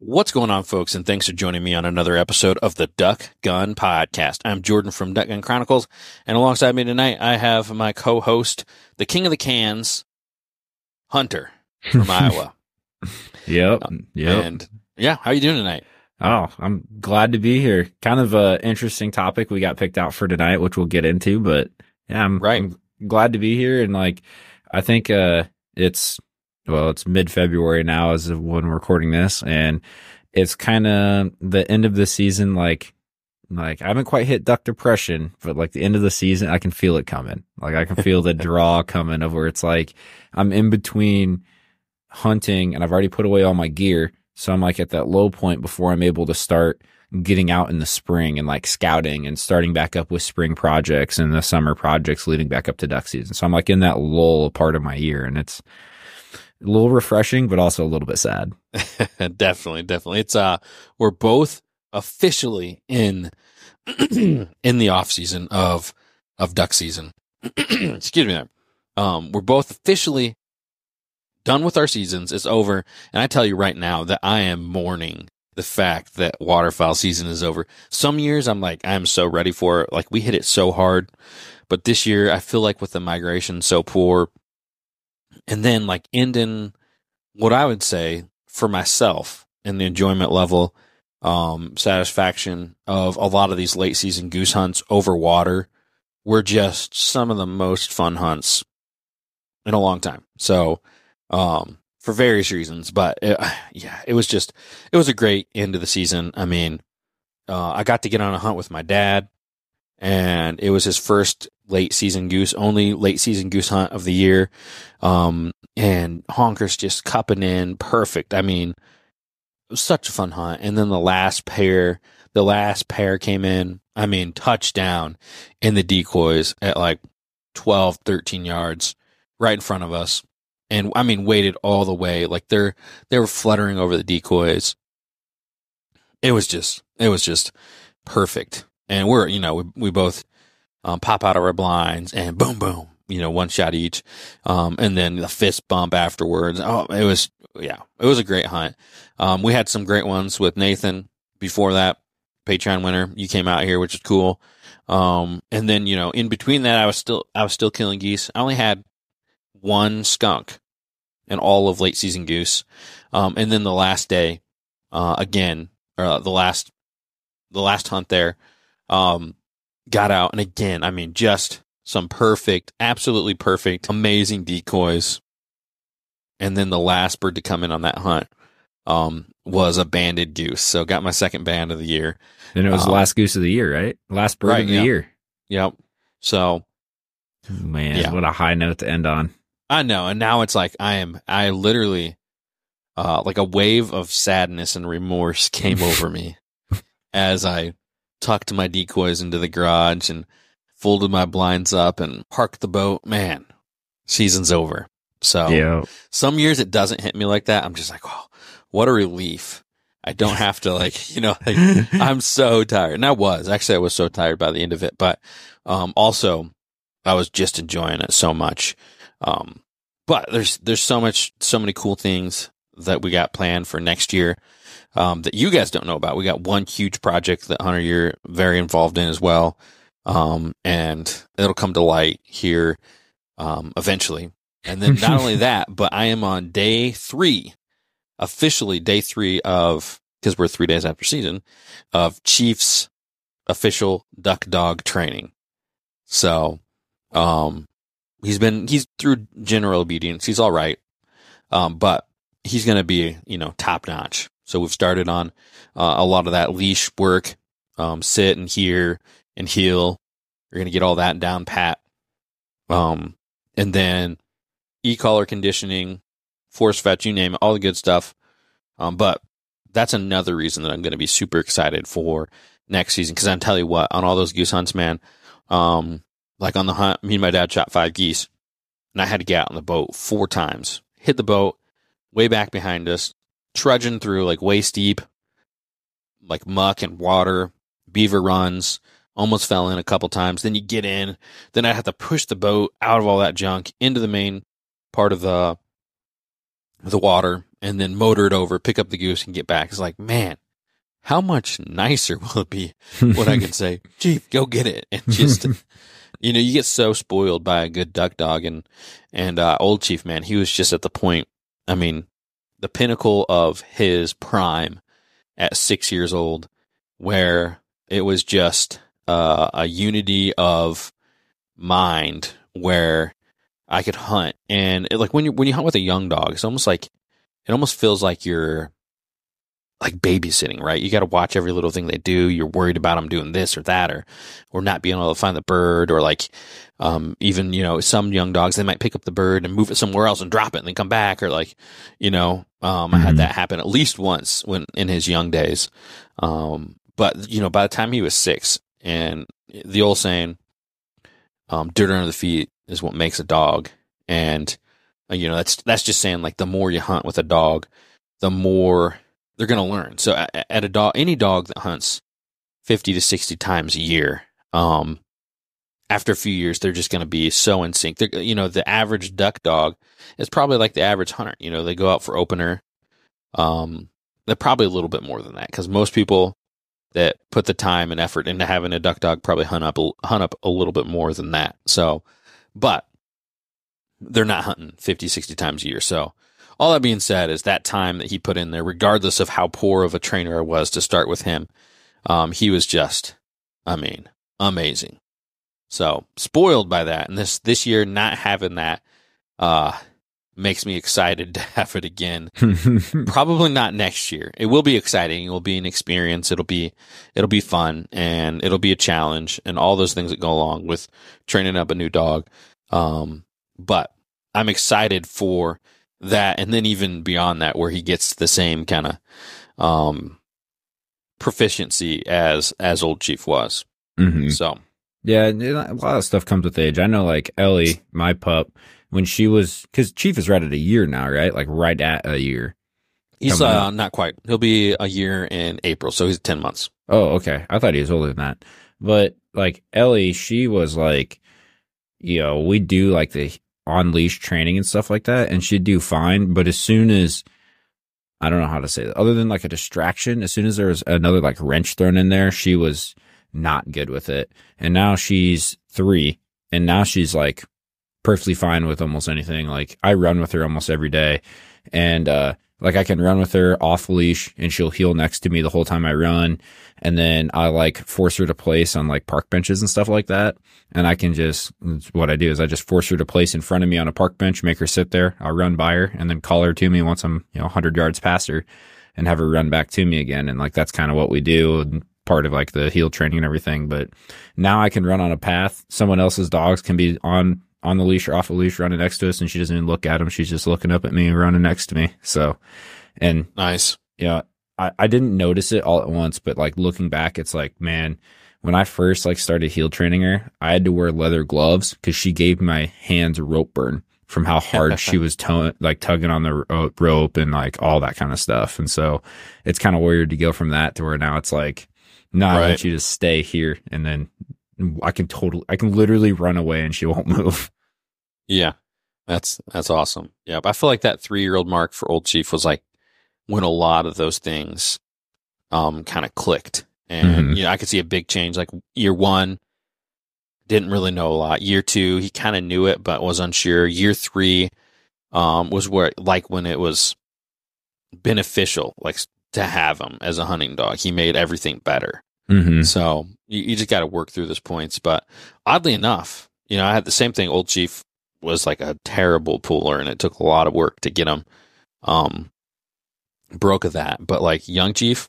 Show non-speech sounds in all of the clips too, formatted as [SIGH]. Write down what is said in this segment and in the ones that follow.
What's going on, folks? And thanks for joining me on another episode of the Duck Gun Podcast. I'm Jordan from Duck Gun Chronicles, and alongside me tonight, I have my co-host, the King of the Cans, Hunter from [LAUGHS] Iowa. Yep. Yep. And yeah, how you doing tonight? oh, I'm glad to be here. Kind of a interesting topic we got picked out for tonight, which we'll get into, but yeah, I'm, Right. I'm glad to be here. And like, I think, uh, it's, well, it's mid February now as of when we're recording this. And it's kind of the end of the season. Like, like I haven't quite hit duck depression, but like the end of the season, I can feel it coming. Like I can [LAUGHS] feel the draw coming of where it's like I'm in between hunting and I've already put away all my gear. So I'm like at that low point before I'm able to start getting out in the spring and like scouting and starting back up with spring projects and the summer projects leading back up to duck season. So I'm like in that lull part of my year and it's a little refreshing, but also a little bit sad. [LAUGHS] definitely, definitely. It's uh, we're both officially in [CLEARS THROAT] in the off season of of duck season. [CLEARS THROAT] Excuse me. There. Um, we're both officially done with our seasons. It's over, and I tell you right now that I am mourning the fact that waterfowl season is over. Some years I'm like I'm so ready for it. Like we hit it so hard, but this year I feel like with the migration so poor, and then like ending what I would say for myself and the enjoyment level, um, satisfaction of a lot of these late season goose hunts over water were just some of the most fun hunts in a long time. So, um, for various reasons, but it, [SIGHS] yeah, it was just, it was a great end of the season. I mean, uh, I got to get on a hunt with my dad and it was his first late season goose, only late season goose hunt of the year. Um, and honkers just cupping in perfect. I mean, such a fun hunt. And then the last pair, the last pair came in. I mean, touchdown in the decoys at like 12, 13 yards right in front of us. And I mean, waited all the way. Like they're, they were fluttering over the decoys. It was just, it was just perfect. And we're, you know, we, we both um, pop out of our blinds and boom, boom, you know, one shot each. Um, and then the fist bump afterwards. Oh, it was, yeah, it was a great hunt. Um, we had some great ones with Nathan before that Patreon winner. You came out here, which is cool. Um, and then, you know, in between that, I was still, I was still killing geese. I only had one skunk and all of late season goose. Um, and then the last day, uh, again, or the last, the last hunt there, um, got out and again, I mean, just some perfect, absolutely perfect, amazing decoys. And then the last bird to come in on that hunt, um, was a banded goose. So got my second band of the year. And it was the Um, last goose of the year, right? Last bird right, of the yeah. year. Yep. So Man, Yeah. what a high note to end on. I know. And now it's like I am, I literally, uh, like a wave of sadness and remorse [LAUGHS] came over me [LAUGHS] as I tucked my decoys into the garage and folded my blinds up and parked the boat. Man, season's over. So Yeah. some years it doesn't hit me like that. I'm just like, oh, what a relief. I don't [LAUGHS] have to like, you know, like I'm so tired. And I was actually, I was so tired by the end of it, but, um, also I was just enjoying it so much. Um, but there's, there's so much, so many cool things that we got planned for next year, um, that you guys don't know about. We got one huge project that Hunter, you're very involved in as well. Um, and it'll come to light here, um, eventually. And then not only [LAUGHS] that, but I am on day three, officially day three of, because we're three days after season, of Chiefs official duck dog training. So, um, he's been, he's through general obedience. He's all right. Um, but he's going to be, you know, top notch. So we've started on, uh, a lot of that leash work, um, sit and hear and heel. We're going to get all that down pat. Um, and then e-collar conditioning, force fetch, you name it, all the good stuff. Um, but that's another reason that I'm going to be super excited for next season. Cause I'm telling you what, on all those goose hunts, man, um, like on the hunt, me and my dad shot five geese and I had to get out on the boat four times, hit the boat way back behind us, trudging through like waist deep, like muck and water, beaver runs, almost fell in a couple times. Then you get in, then I have to push the boat out of all that junk into the main part of the the water and then motor it over, pick up the goose and get back. It's like, man, how much nicer [LAUGHS] will it be when I can say, [LAUGHS] Chief, go get it. And just, [LAUGHS] you know, you get so spoiled by a good duck dog and, and, uh, old Chief, man, he was just at the point, I mean, the pinnacle of his prime at six years old, where it was just, uh, a unity of mind where I could hunt. And it, like when you, when you hunt with a young dog, it's almost like, it almost feels like you're like babysitting, right? You got to watch every little thing they do. You're worried about them doing this or that, or, or not being able to find the bird, or like, um, even, you know, some young dogs, they might pick up the bird and move it somewhere else and drop it and then come back, or like, you know, um, I had Mhm. that happen at least once when in his young days. Um, but, you know, by the time he was six, and the old saying, um, dirt under the feet is what makes a dog. And, uh, you know, that's, that's just saying like the more you hunt with a dog, the more they're going to learn. So at, a dog, any dog that hunts 50 to 60 times a year, um, after a few years, they're just going to be so in sync. They're, you know, the average duck dog is probably like the average hunter. You know, they go out for opener. Um, they're probably a little bit more than that because most people that put the time and effort into having a duck dog probably hunt up, hunt up a little bit more than that. So, but they're not hunting 50, 60 times a year. So, all that being said is that time that he put in there, regardless of how poor of a trainer I was to start with him, um, he was just, I mean, amazing. So spoiled by that, and this this year not having that, uh, makes me excited [LAUGHS] to have it again. [LAUGHS] Probably not next year. It will be exciting. It will be an experience. It'll be it'll be fun, and it'll be a challenge, and all those things that go along with training up a new dog. Um, but I'm excited for that and then even beyond that where he gets the same kind of um proficiency as as old chief was Mhm. so Yeah, a lot of stuff comes with age. I know, like Ellie, my pup, when she was, because Chief is right at a year now, right? Like right at a year. he's uh not quite he'll be a year in april so he's 10 months Oh, okay. I thought he was older than that. But like Ellie, she was like, you know, we do like the on leash training and stuff like that, and she'd do fine. But as soon as I don't know how to say that, other than like a distraction, as soon as there was another like wrench thrown in there, she was not good with it. And now she's three, and now she's like perfectly fine with almost anything. Like I run with her almost every day, and uh, like I can run with her off leash, and she'll heel next to me the whole time I run. And then I like force her to place on like park benches and stuff like that. And I can just what I do is I just force her to place in front of me on a park bench, make her sit there. I'll run by her, and then call her to me once I'm you know 100 yards past her, and have her run back to me again. And like that's kind of what we do. Part of like the heel training and everything. But now I can run on a path. Someone else's dogs can be on on the leash or off the leash running next to us, and she doesn't even look at them. She's just looking up at me and running next to me. So, and nice yeah, I, I didn't notice it all at once, but like looking back, it's like, man, when I first like started heel training her, I had to wear leather gloves because she gave my hands a rope burn from how hard she [LAUGHS] was to- like tugging on the ro- uh, rope and like all that kind of stuff. And so it's kind of weird to go from that to where now it's like, no, I Right. want you to stay here, and then I can totally, I can literally run away and she won't [LAUGHS] move. yeah. That's that's awesome. Yeah but i feel like that three year old mark for old chief was like when a lot of those things um kind of clicked. And Mhm. you know i could see a big change like year one didn't really know a lot. Year two he kind of knew it but was unsure. Year three um was where like when it was beneficial like to have him as a hunting dog. He made everything better. Mm-hmm. so you, you just got to work through those points. But oddly enough, you know, I had the same thing. Old Chief was like a terrible puller, and it took a lot of work to get him um broke of that. But like Young Chief,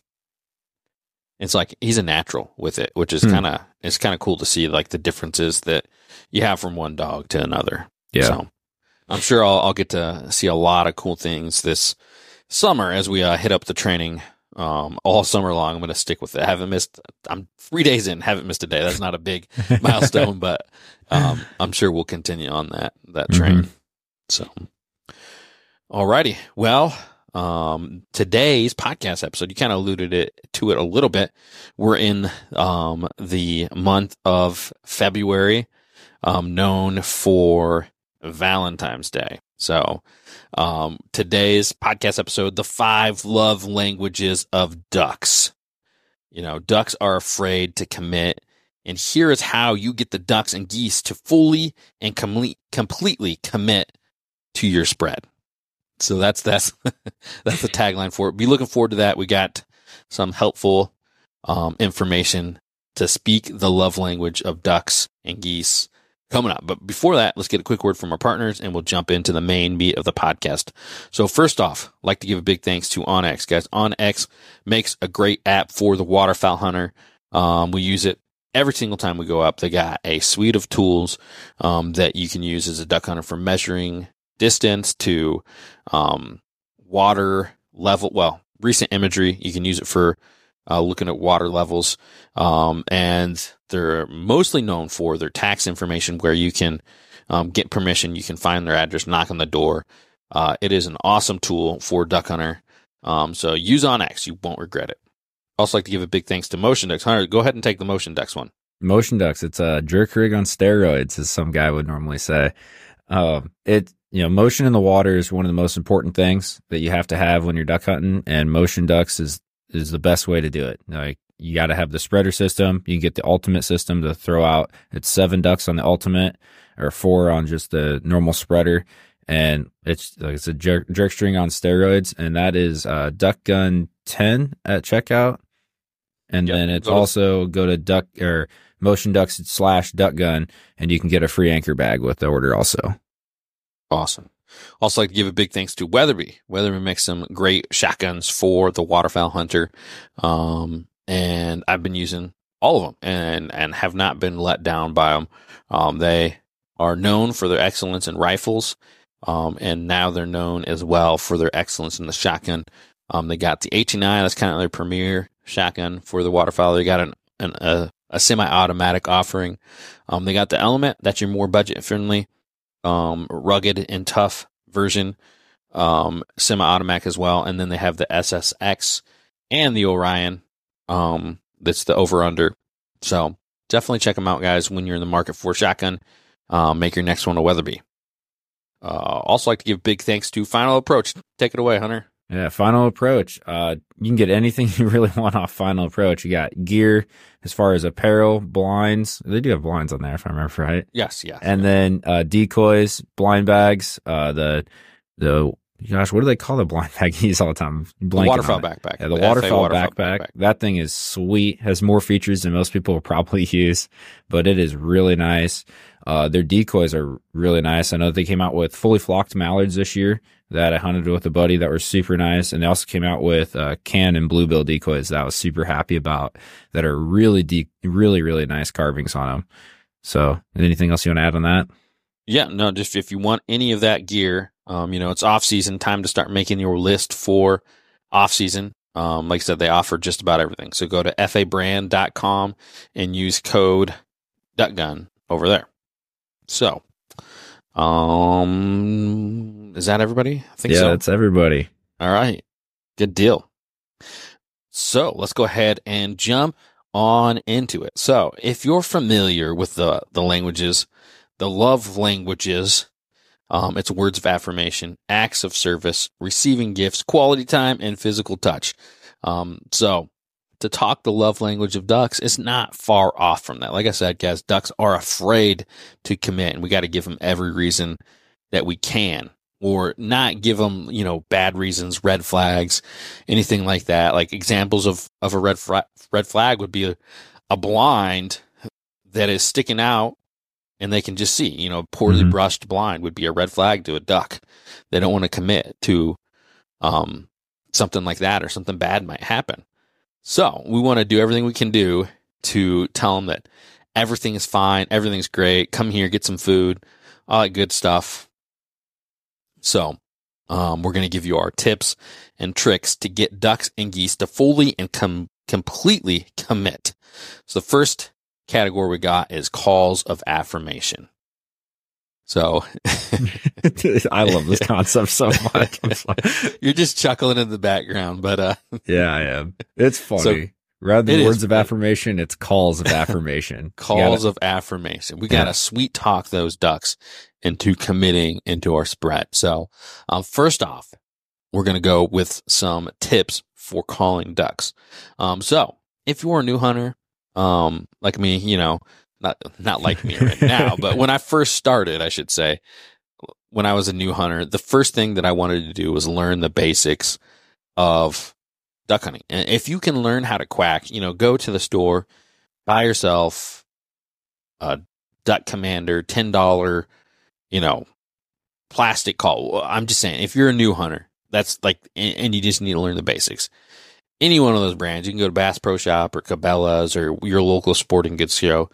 it's like he's a natural with it, which is Hmm. kind of it's kind of cool to see like the differences that you have from one dog to another. Yeah. So I'm sure I'll, I'll get to see a lot of cool things this summer as we uh, hit up the training um, all summer long. I'm going to stick with it. I haven't missed. I'm three days in. Haven't missed a day. That's not a big [LAUGHS] milestone, but um, I'm sure we'll continue on that that train. Mhm. So, alrighty. Well, um, today's podcast episode, you kind of alluded it to it a little bit. We're in um, the month of February, um, known for Valentine's Day. So, um, today's podcast episode, the five love languages of ducks. You know, ducks are afraid to commit. And here is how you get the ducks and geese to fully and complete, completely commit to your spread. So that's, that's, [LAUGHS] that's the tagline for it. Be looking forward to that. We got some helpful, um, information to speak the love language of ducks and geese coming up. But before that, let's get a quick word from our partners and we'll jump into the main meat of the podcast. So first off, I'd like to give a big thanks to OnX. Guys, OnX makes a great app for the waterfowl hunter. Um, we use it every single time we go up. They got a suite of tools um, that you can use as a duck hunter from measuring distance to um, water level. Well, recent imagery. You can use it for uh, looking at water levels. Um, and they're mostly known for their tax information where you can um, get permission. You can find their address, knock on the door. Uh, it is an awesome tool for duck hunter. Um, so use OnX. You won't regret it. Also like to give a big thanks to Motion Ducks. Hunter, go ahead and take the Motion Ducks one. Motion ducks. It's a jerk rig on steroids, as some guy would normally say. Um, it you know, motion in the water is one of the most important things that you have to have when you're duck hunting, and motion ducks is is the best way to do it. Like you got to have the spreader system. You get the ultimate system to throw out. It's seven ducks on the ultimate, or four on just the normal spreader, and it's like it's a jerk, jerk string on steroids, and that is uh, Duck Gun ten at checkout, and Yep. then it's Go to- also go to Duck or Motion Ducks slash Duck Gun, and you can get a free anchor bag with the order also. Awesome. Also like to give a big thanks to Weatherby. Weatherby makes some great shotguns for the waterfowl hunter. Um, and I've been using all of them and, and have not been let down by them. Um, they are known for their excellence in rifles. Um, and now they're known as well for their excellence in the shotgun. Um, they got the 18i. That's kind of their premier shotgun for the waterfowl. They got an, an a, a semi-automatic offering. Um, they got the Element. That's your more budget friendly um, rugged and tough version, um, semi-automatic as well. And then they have the SSX and the Orion. Um, that's the over under. So definitely check them out, guys. When you're in the market for shotgun, um, make your next one a Weatherby. Uh, also like to give big thanks to Final Approach. Take it away, Hunter. Yeah, Final Approach. Uh, you can get anything [LAUGHS] you really want off Final Approach. You got gear as far as apparel, blinds. They do have blinds on there, if I remember right. Yes, yeah. And then uh, decoys, blind bags. Uh, the the gosh, what do they call the blind bag you use all the time? the waterfowl backpack. Yeah, the, FA waterfowl, waterfowl backpack. That thing is sweet. Has more features than most people [LAUGHS] will probably use, but it is really nice. Uh, their decoys are really nice. I know they came out with fully flocked mallards this year that I hunted with a buddy that were super nice, and they also came out with uh, can and bluebill decoys that I was super happy about. That are really really really nice carvings on them. So, anything else you want to add on that? Yeah, no, just if you want any of that gear, um, you know, it's off season time to start making your list for off season. Um, like I said, they offer just about everything. So go to fabrand.com and use code duckgun over there. So, um, is that everybody? I think so. yeah, so. that's everybody. All right. Good deal. So let's go ahead and jump on into it. So if you're familiar with the, the languages, the love languages, um, it's words of affirmation, acts of service, receiving gifts, quality time, and physical touch. Um, so to talk the love language of ducks is not far off from that. Like I said, guys, ducks are afraid to commit and we got to give them every reason that we can or not give them, you know, bad reasons, red flags, anything like that. Like examples of, of a red, fra- red flag would be a, a blind that is sticking out and they can just see, you know, poorly Mhm. brushed blind would be a red flag to a duck. They don't want to commit to, um, something like that or something bad might happen. So we want to do everything we can do to tell them that everything is fine, everything's great. Come here, get some food, all that good stuff. So um, we're going to give you our tips and tricks to get ducks and geese to fully and com- completely commit. So the first category we got is calls of affirmation. So [LAUGHS] [LAUGHS] I love this concept so much. [LAUGHS] you're just chuckling in the background, but uh, yeah, I am. It's funny. So, Rather than words of affirmation, it's calls of affirmation. calls gotta, of affirmation. We got to sweet talk those ducks into committing into our spread. So, um, first off, we're going to go with some tips for calling ducks. Um, so if you're a new hunter, um, like me, you know, not, not like me right now, but when I [LAUGHS] first started, I should say, when I was a new hunter, the first thing that I wanted to do was learn the basics of duck hunting. And if you can learn how to quack, you know, go to the store, buy yourself a duck commander, $10, you know, plastic call. I'm just saying, if you're a new hunter, that's like, and you just need to learn the basics. Any one of those brands, you can go to Bass Pro Shop or Cabela's or your local sporting goods show,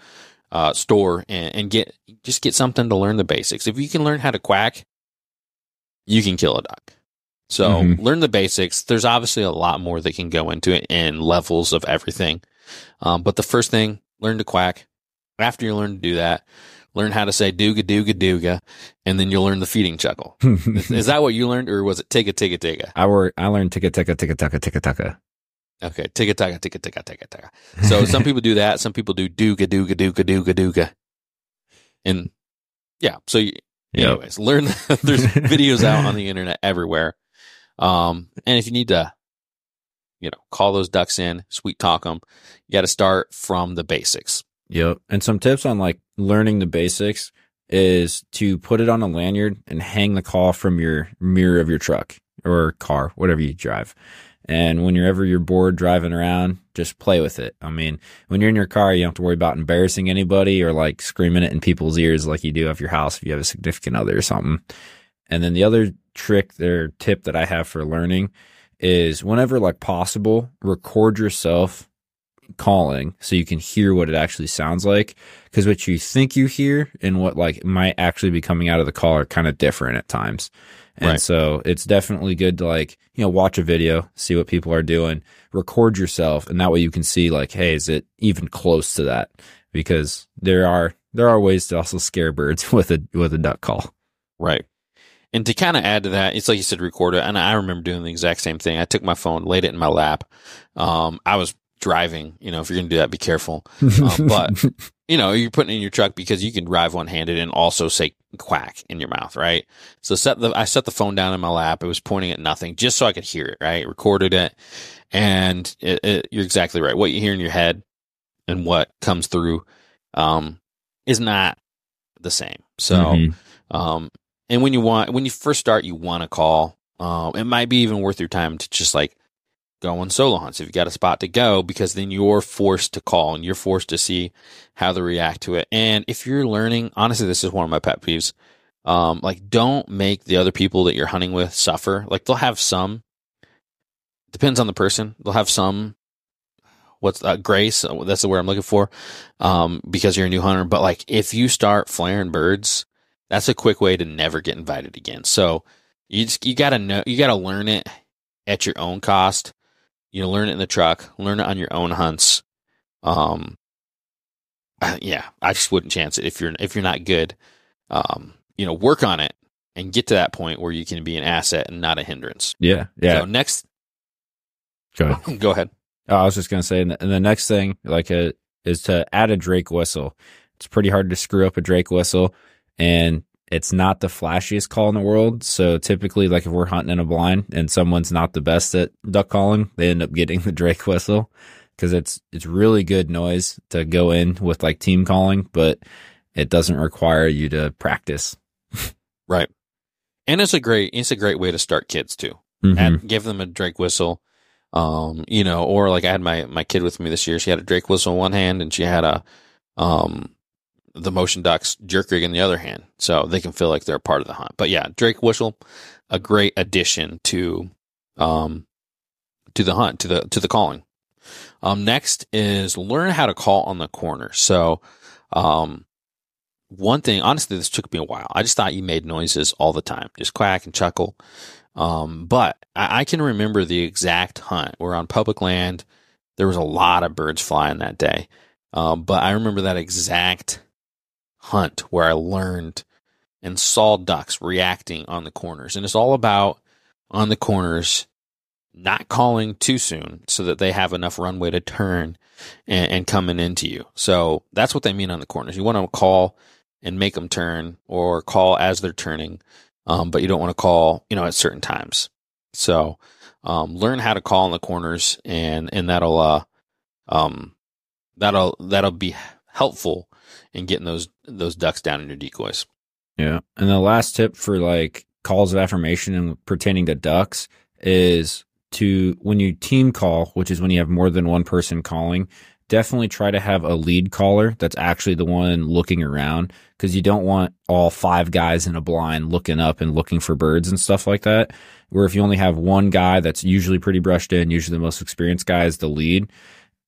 uh, store and, and get, just get something to learn the basics. If you can learn how to quack, you can kill a duck. So mm-hmm. learn the basics. There's obviously a lot more that can go into it and levels of everything. Um, but the first thing, learn to quack. After you learn to do that, learn how to say dooga dooga dooga, and then you'll learn the feeding chuckle. [LAUGHS] is, is, that what you learned, or was it tigga tigga tigga? I were I learned tigga tigga tigga tigga tigga tigga. Okay, tigga tigga tigga tigga tigga tigga. So some [LAUGHS] people do that. Some people do dooga dooga dooga dooga dooga, and yeah. So you, yep. anyways, learn. [LAUGHS] there's [LAUGHS] videos out on the internet everywhere um, and if you need to, you know, call those ducks in, sweet talk them, you got to start from the basics. Yep. And some tips on like learning the basics is to put it on a lanyard and hang the call from your mirror of your truck or car, whatever you drive. And whenever you're bored driving around, just play with it. I mean, when you're in your car, you don't have to worry about embarrassing anybody or like screaming it in people's ears like you do at your house if you have a significant other or something. And then the other trick or tip that I have for learning is whenever like possible, record yourself calling so you can hear what it actually sounds like. Cause what you think you hear and what like might actually be coming out of the call are kind of different at times. And right. so it's definitely good to like, you know, watch a video, see what people are doing, record yourself. And that way you can see like, Hey, is it even close to that? Because there are, there are ways to also scare birds [LAUGHS] with a, with a duck call. Right. And to kind of add to that, it's like you said, record it. And I remember doing the exact same thing. I took my phone, laid it in my lap. Um, I was driving. You know, if you're going to do that, be careful. [LAUGHS] Um, but [LAUGHS] you know, you're putting in your truck because you can drive one handed and also say quack in your mouth, right? So set the, I set the phone down in my lap. It was pointing at nothing just so I could hear it, right? Recorded it. And it, it, you're exactly right. What you hear in your head and what comes through, um, is not the same. So, mm-hmm. um, and when you want, when you first start, you want to call. Uh, it might be even worth your time to just like go on solo hunts if you got a spot to go, because then you're forced to call and you're forced to see how they react to it. And if you're learning, honestly, this is one of my pet peeves. Um, like don't make the other people that you're hunting with suffer. Like they'll have some, depends on the person. They'll have some what's uh, grace. That's the word I'm looking for. Um, because you're a new hunter. But like if you start flaring birds, that's a quick way to never get invited again. So you just, you gotta know, you gotta learn it at your own cost. You know, learn it in the truck, learn it on your own hunts. Um, yeah, I just wouldn't chance it if you're, if you're not good. Um, you know, work on it and get to that point where you can be an asset and not a hindrance. Yeah. Yeah. So next, go ahead. [LAUGHS] go ahead. Oh, I was just going to say, and the, next thing, like, a, uh, is to add a Drake whistle. It's pretty hard to screw up a Drake whistle and it's not the flashiest call in the world. So typically, like if we're hunting in a blind and someone's not the best at duck calling, they end up getting the Drake whistle because it's it's really good noise to go in with like team calling, but it doesn't require you to practice. [LAUGHS] right, and it's a great it's a great way to start kids too. Mm-hmm. And give them a Drake whistle. Um, you know, or like I had my my kid with me this year. She had a Drake whistle in one hand, and she had a um the motion ducks jerk rig in the other hand, so they can feel like they're a part of the hunt. But yeah, Drake whistle, a great addition to um to the hunt to the to the calling. Um, next is learn how to call on the corner. So, um, one thing, honestly, this took me a while. I just thought you made noises all the time, just quack and chuckle. Um, but I, I can remember the exact hunt. We're on public land. There was a lot of birds flying that day. Um, but I remember that exact hunt where I learned and saw ducks reacting on the corners. And it's all about on the corners not calling too soon so that they have enough runway to turn and, and coming into you. So that's what they mean on the corners. You want to call and make them turn or call as they're turning, um, but you don't want to call, you know, at certain times. So um, learn how to call in the corners, and and that'll uh, um, that'll that'll be helpful in getting those those ducks down in your decoys. Yeah. And the last tip for like calls of affirmation and pertaining to ducks is to when you team call, which is when you have more than one person calling, definitely try to have a lead caller that's actually the one looking around because you don't want all five guys in a blind looking up and looking for birds and stuff like that. Where if you only have one guy that's usually pretty brushed in, usually the most experienced guy is the lead.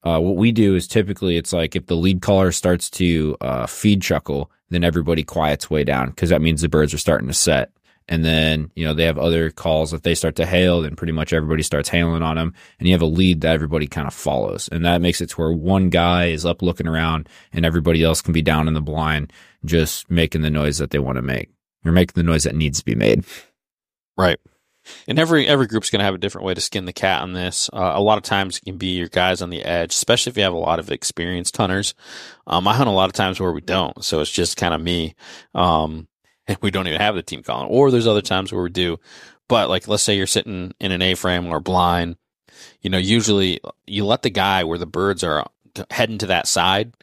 Uh, what we do is typically it's like if the lead caller starts to uh, feed chuckle, then everybody quiets way down because that means the birds are starting to set. And then, you know, they have other calls. If they start to hail, then pretty much everybody starts hailing on them. And you have a lead that everybody kind of follows. And that makes it to where one guy is up looking around and everybody else can be down in the blind, just making the noise that they want to make or making the noise that needs to be made. Right. And every every group's going to have a different way to skin the cat on this. Uh, a lot of times it can be your guys on the edge, especially if you have a lot of experienced hunters. Um, I hunt a lot of times where we don't, so it's just kind of me. Um, [LAUGHS] and we don't even have the team calling. Or there's other times where we do. But like, let's say you're sitting in an A frame or blind, you know, usually you let the guy where the birds are heading to that side,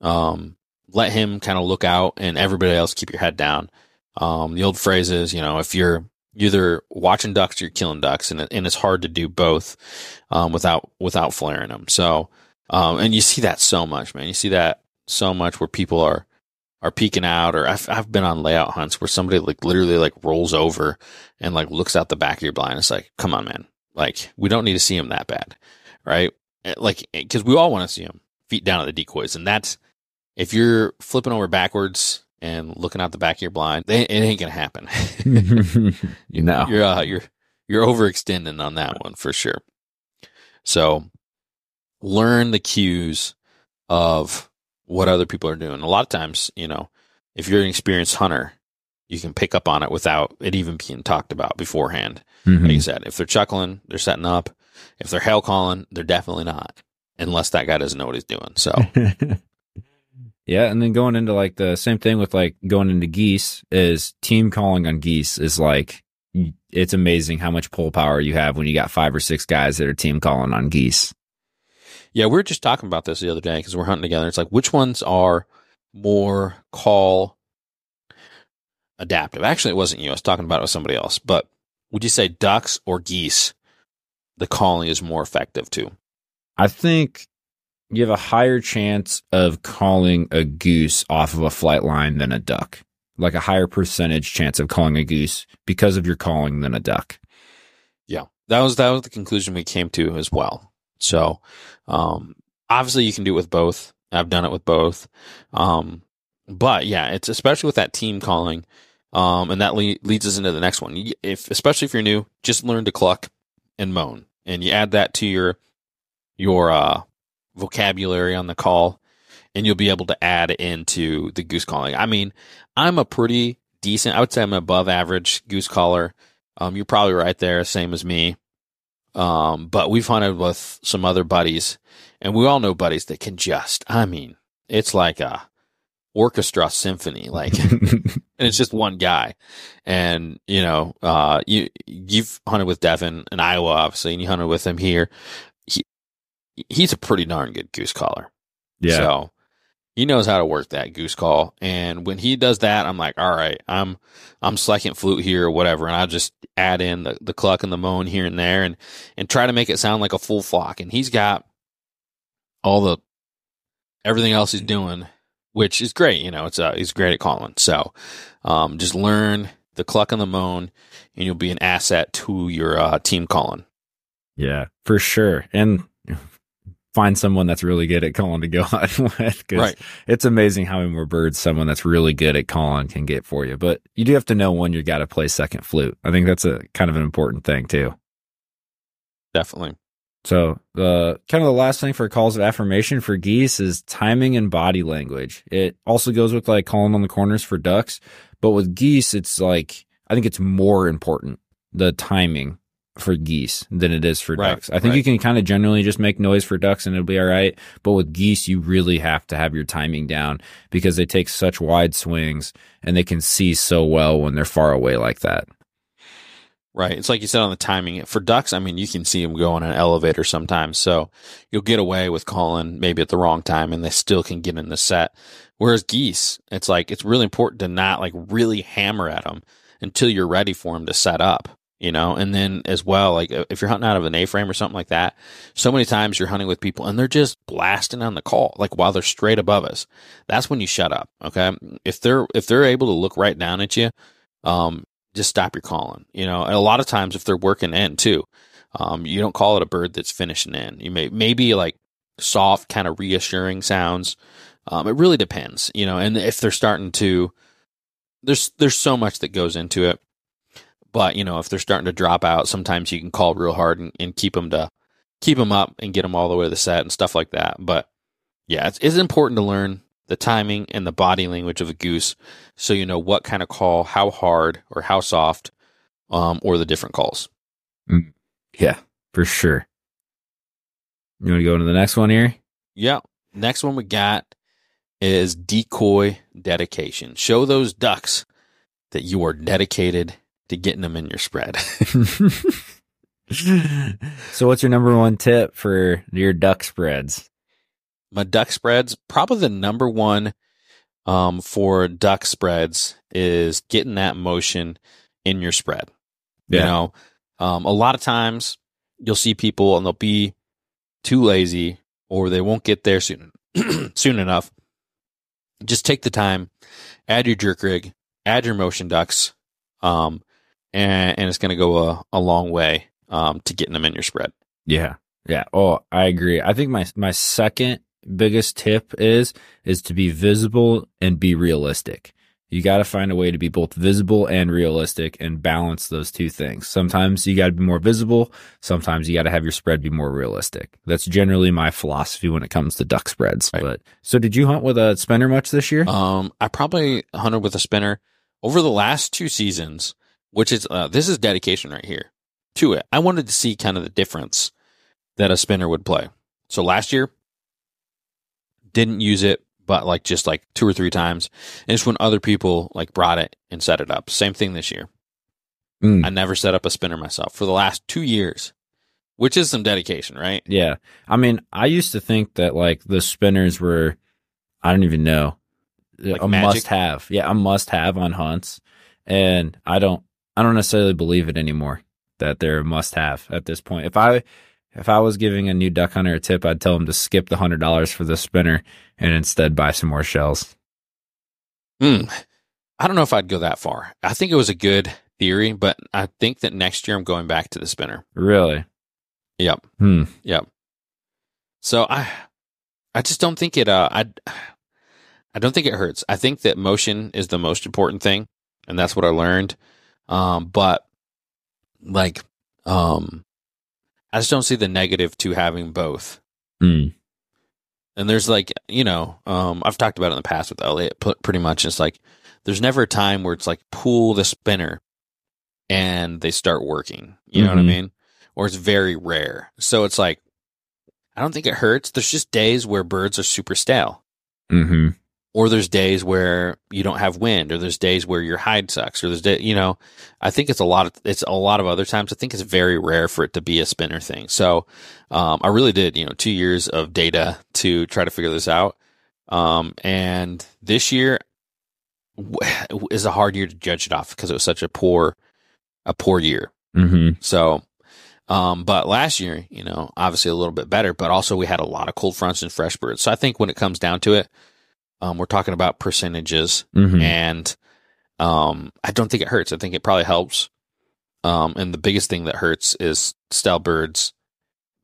um, let him kind of look out and everybody else keep your head down. Um, the old phrase is, you know, if you're either watching ducks or you're killing ducks and, and it's hard to do both, um, without, without flaring them. So, um, and you see that so much, man. You see that so much where people are, are peeking out or I've, I've been on layout hunts where somebody like literally like rolls over and like looks out the back of your blind. It's like, come on, man. Like we don't need to see him that bad. Right. Eh, like, eh, cause we all want to see him feet down at the decoys. And that's, if you're flipping over backwards and looking out the back of your blind, it ain't to happen. [LAUGHS] you know, [LAUGHS] you're, uh, you're, you're overextending on that one for sure. So learn the cues of what other people are doing. A lot of times, you know, if you're an experienced hunter, you can pick up on it without it even being talked about beforehand. Mm-hmm. Like you said, if they're chuckling, they're setting up. If they're hail calling, they're definitely not, unless that guy doesn't know what he's doing. So, [LAUGHS] yeah. And then going into like the same thing with like going into geese is team calling on geese is like, it's amazing how much pull power you have when you got five or six guys that are team calling on geese. Yeah, we were just talking about this the other day because we're hunting together. It's like which ones are more call adaptive? Actually, it wasn't you. I was talking about it with somebody else. But would you say ducks or geese? The calling is more effective too. I think you have a higher chance of calling a goose off of a flight line than a duck. Like a higher percentage chance of calling a goose because of your calling than a duck. Yeah, that was that was the conclusion we came to as well. So, um, obviously you can do it with both. I've done it with both. Um, but yeah, it's especially with that team calling. Um, and that le- leads us into the next one. If, especially if you're new, just learn to cluck and moan and you add that to your, your, uh, vocabulary on the call and you'll be able to add into the goose calling. I mean, I'm a pretty decent, I would say I'm above average goose caller. Um, you're probably right there, same as me. Um, but we've hunted with some other buddies, and we all know buddies that can just, I mean, it's like a orchestra symphony, like, [LAUGHS] and it's just one guy. And, you know, uh, you, you've hunted with Devin in Iowa, obviously, and you hunted with him here. He, he's a pretty darn good goose caller. Yeah. So he knows how to work that goose call. And when he does that, I'm like, all right, I'm, I'm second flute here or whatever. And I'll just add in the, the cluck and the moan here and there and, and try to make it sound like a full flock. And he's got all the, everything else he's doing, which is great. You know, it's, uh, he's great at calling. So, um, just learn the cluck and the moan and you'll be an asset to your, uh, team calling. Yeah, for sure. And find someone that's really good at calling to go [LAUGHS] on with. 'cause Right. It's amazing how many more birds someone that's really good at calling can get for you. But you do have to know when you got to play second flute. I think that's a kind of an important thing too. Definitely. So the kind of the last thing for calls of affirmation for geese is timing and body language. It also goes with like calling on the corners for ducks, but with geese, it's like I think it's more important the timing for geese than it is for Right, ducks. I think you can kind of generally just make noise for ducks and it'll be all right, but with geese, you really have to have your timing down because they take such wide swings and they can see so well when they're far away like that. Right. It's like you said on the timing. For ducks, I mean, you can see them go on an elevator sometimes. So you'll get away with calling maybe at the wrong time and they still can get in the set. Whereas geese, it's like, it's really important to not like really hammer at them until you're ready for them to set up, you know? And then as well, like if you're hunting out of an A frame or something like that, so many times you're hunting with people and they're just blasting on the call, like while they're straight above us. That's when you shut up. Okay. If they're, if they're able to look right down at you, um, just stop your calling. You know, and a lot of times if they're working in too, um, you don't call it a bird that's finishing in. You may maybe like soft, kind of reassuring sounds. Um, it really depends, you know. And if they're starting to, there's there's so much that goes into it. But you know, if they're starting to drop out, sometimes you can call real hard and, and keep them to keep them up and get them all the way to the set and stuff like that. But yeah, it's, it's important to learn the timing and the body language of a goose so you know what kind of call, how hard or how soft, um, or the different calls. Yeah, for sure. You want to go into the next one here? Yeah. Next one we got is decoy dedication. Show those ducks that you are dedicated to getting them in your spread. [LAUGHS] so, what's your number one tip for your duck spreads? My duck spreads, probably the number one um, for duck spreads is getting that motion in your spread. You know, um, a lot of times you'll see people and they'll be too lazy or they won't get there soon [CLEARS THROAT] soon enough. Just take the time, add your jerk rig, add your motion ducks, um, and, and it's going to go a, a long way um, to getting them in your spread. Yeah. Yeah. Oh, I agree. I think my my second biggest tip is is to be visible and be realistic. You got to find a way to be both visible and realistic and balance those two things. Sometimes you got to be more visible, sometimes you got to have your spread be more realistic. That's generally my philosophy when it comes to duck spreads. Right. But so did you hunt with a spinner much this year? Um, I probably hunted with a spinner over the last two seasons, which is uh, this is dedication right here to it. I wanted to see kind of the difference that a spinner would play. So last year, didn't use it, but like just like two or three times, and it's when other people like brought it and set it up. Same thing this year. Mm. I never set up a spinner myself for the last two years, which is some dedication, right? Yeah. I mean, I used to think that like the spinners were, I don't even know, Like a magic? must have. Yeah, a must have on hunts. And I don't, I don't necessarily believe it anymore that they're a must have at this point. If I, if I was giving a new duck hunter a tip, I'd tell him to skip the hundred dollars for the spinner and instead buy some more shells. Hmm. I don't know if I'd go that far. I think it was a good theory, but I think that next year I'm going back to the spinner. Really? Yep. Hmm. Yep. So I, I just don't think it. Uh, I, I don't think it hurts. I think that motion is the most important thing, and that's what I learned. Um, but like, um, I just don't see the negative to having both. Hmm. And there's like, you know, um, I've talked about it in the past with Elliot. Pretty much, it's like there's never a time where it's like pull the spinner and they start working. You know what I Mhm. mean? Or it's very rare. So it's like, I don't think it hurts. There's just days where birds are super stale. Hmm. Or there's days where you don't have wind, or there's days where your hide sucks, or there's day, you know, I think it's a lot of it's a lot of other times. I think it's very rare for it to be a spinner thing. So, um, I really did, you know, two years of data to try to figure this out. Um, and this year is a hard year to judge it off because it was such a poor, a poor year. Hmm. So, um, but last year, you know, obviously a little bit better, but also we had a lot of cold fronts and fresh birds. So I think when it comes down to it, um, we're talking about percentages Hmm. and, um, I don't think it hurts. I think it probably helps. Um, and the biggest thing that hurts is stale birds,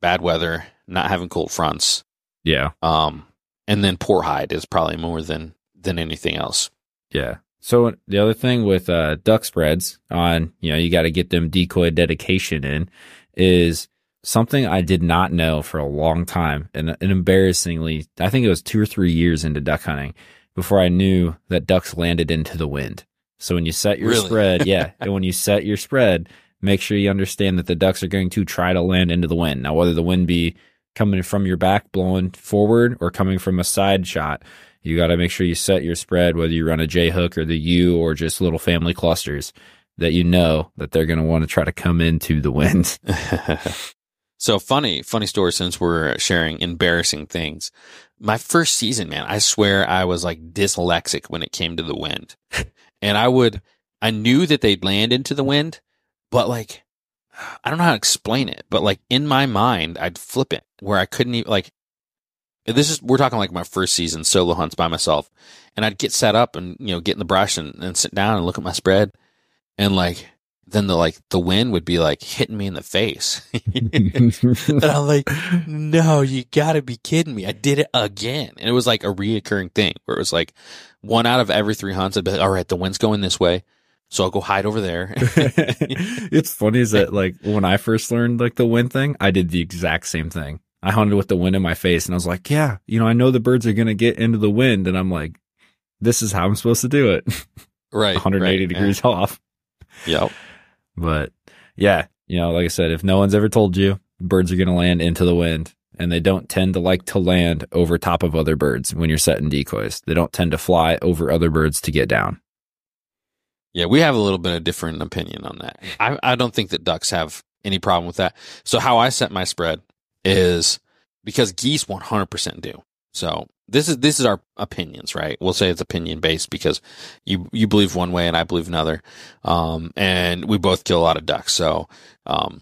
bad weather, not having cold fronts. Yeah. Um, and then poor hide is probably more than than anything else. Yeah. So the other thing with uh, duck spreads on, you know, you got to get them decoy dedication in is something I did not know for a long time. And, and embarrassingly, I think it was two or three years into duck hunting before I knew that ducks landed into the wind. So when you set your Really? spread, yeah, [LAUGHS] and when you set your spread, make sure you understand that the ducks are going to try to land into the wind. Now, whether the wind be coming from your back, blowing forward, or coming from a side shot, you got to make sure you set your spread, whether you run a J hook or the U or just little family clusters, that you know that they're going to want to try to come into the wind. [LAUGHS] so funny, funny story since we're sharing embarrassing things. My first season, man, I swear I was like dyslexic when it came to the wind. and I would, I knew that they'd land into the wind, but like, I don't know how to explain it, but like in my mind, I'd flip it where I couldn't even like, this is, we're talking like my first season solo hunts by myself. And I'd get set up and, you know, get in the brush and, and sit down and look at my spread. And like, then the like, the wind would be like hitting me in the face. [LAUGHS] and I'm like, no, you gotta be kidding me. I did it again. And it was like a reoccurring thing where it was like one out of every three hunts, I'd be like, all right, the wind's going this way. So I'll go hide over there. [LAUGHS] it's funny is that like when I first learned like the wind thing, I did the exact same thing. I hunted with the wind in my face and I was like, yeah, you know, I know the birds are going to get into the wind. And I'm like, this is how I'm supposed to do it. [LAUGHS] right. 180 right, degrees off. Yep. But yeah, you know, like I said, if no one's ever told you birds are going to land into the wind and they don't tend to like to land over top of other birds when you're setting decoys, they don't tend to fly over other birds to get down. Yeah, we have a little bit of different opinion on that. I, I don't think that ducks have any problem with that. So how I set my spread is because geese 100% do. So this is this is our opinions, right? We'll say it's opinion based because you you believe one way and I believe another, um, and we both kill a lot of ducks. So um,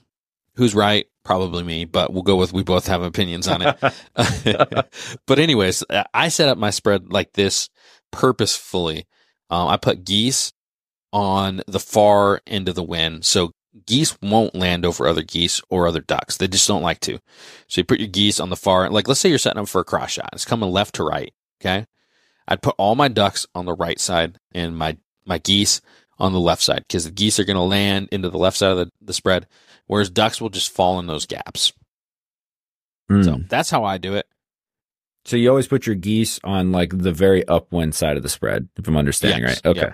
who's right? Probably me, but we'll go with we both have opinions on it. [LAUGHS] [LAUGHS] but anyways, I set up my spread like this purposefully. Um, I put geese on the far end of the wind. So geese won't land over other geese or other ducks. They just don't like to. So you put your geese on the far, like let's say you're setting up for a cross shot. It's coming left to right. Okay. I'd put all my ducks on the right side and my, my geese on the left side because the geese are going to land into the left side of the, the spread, whereas ducks will just fall in those gaps. Mm. So that's how I do it. So you always put your geese on like the very upwind side of the spread, if I'm understanding Yes, right. Okay. yeah.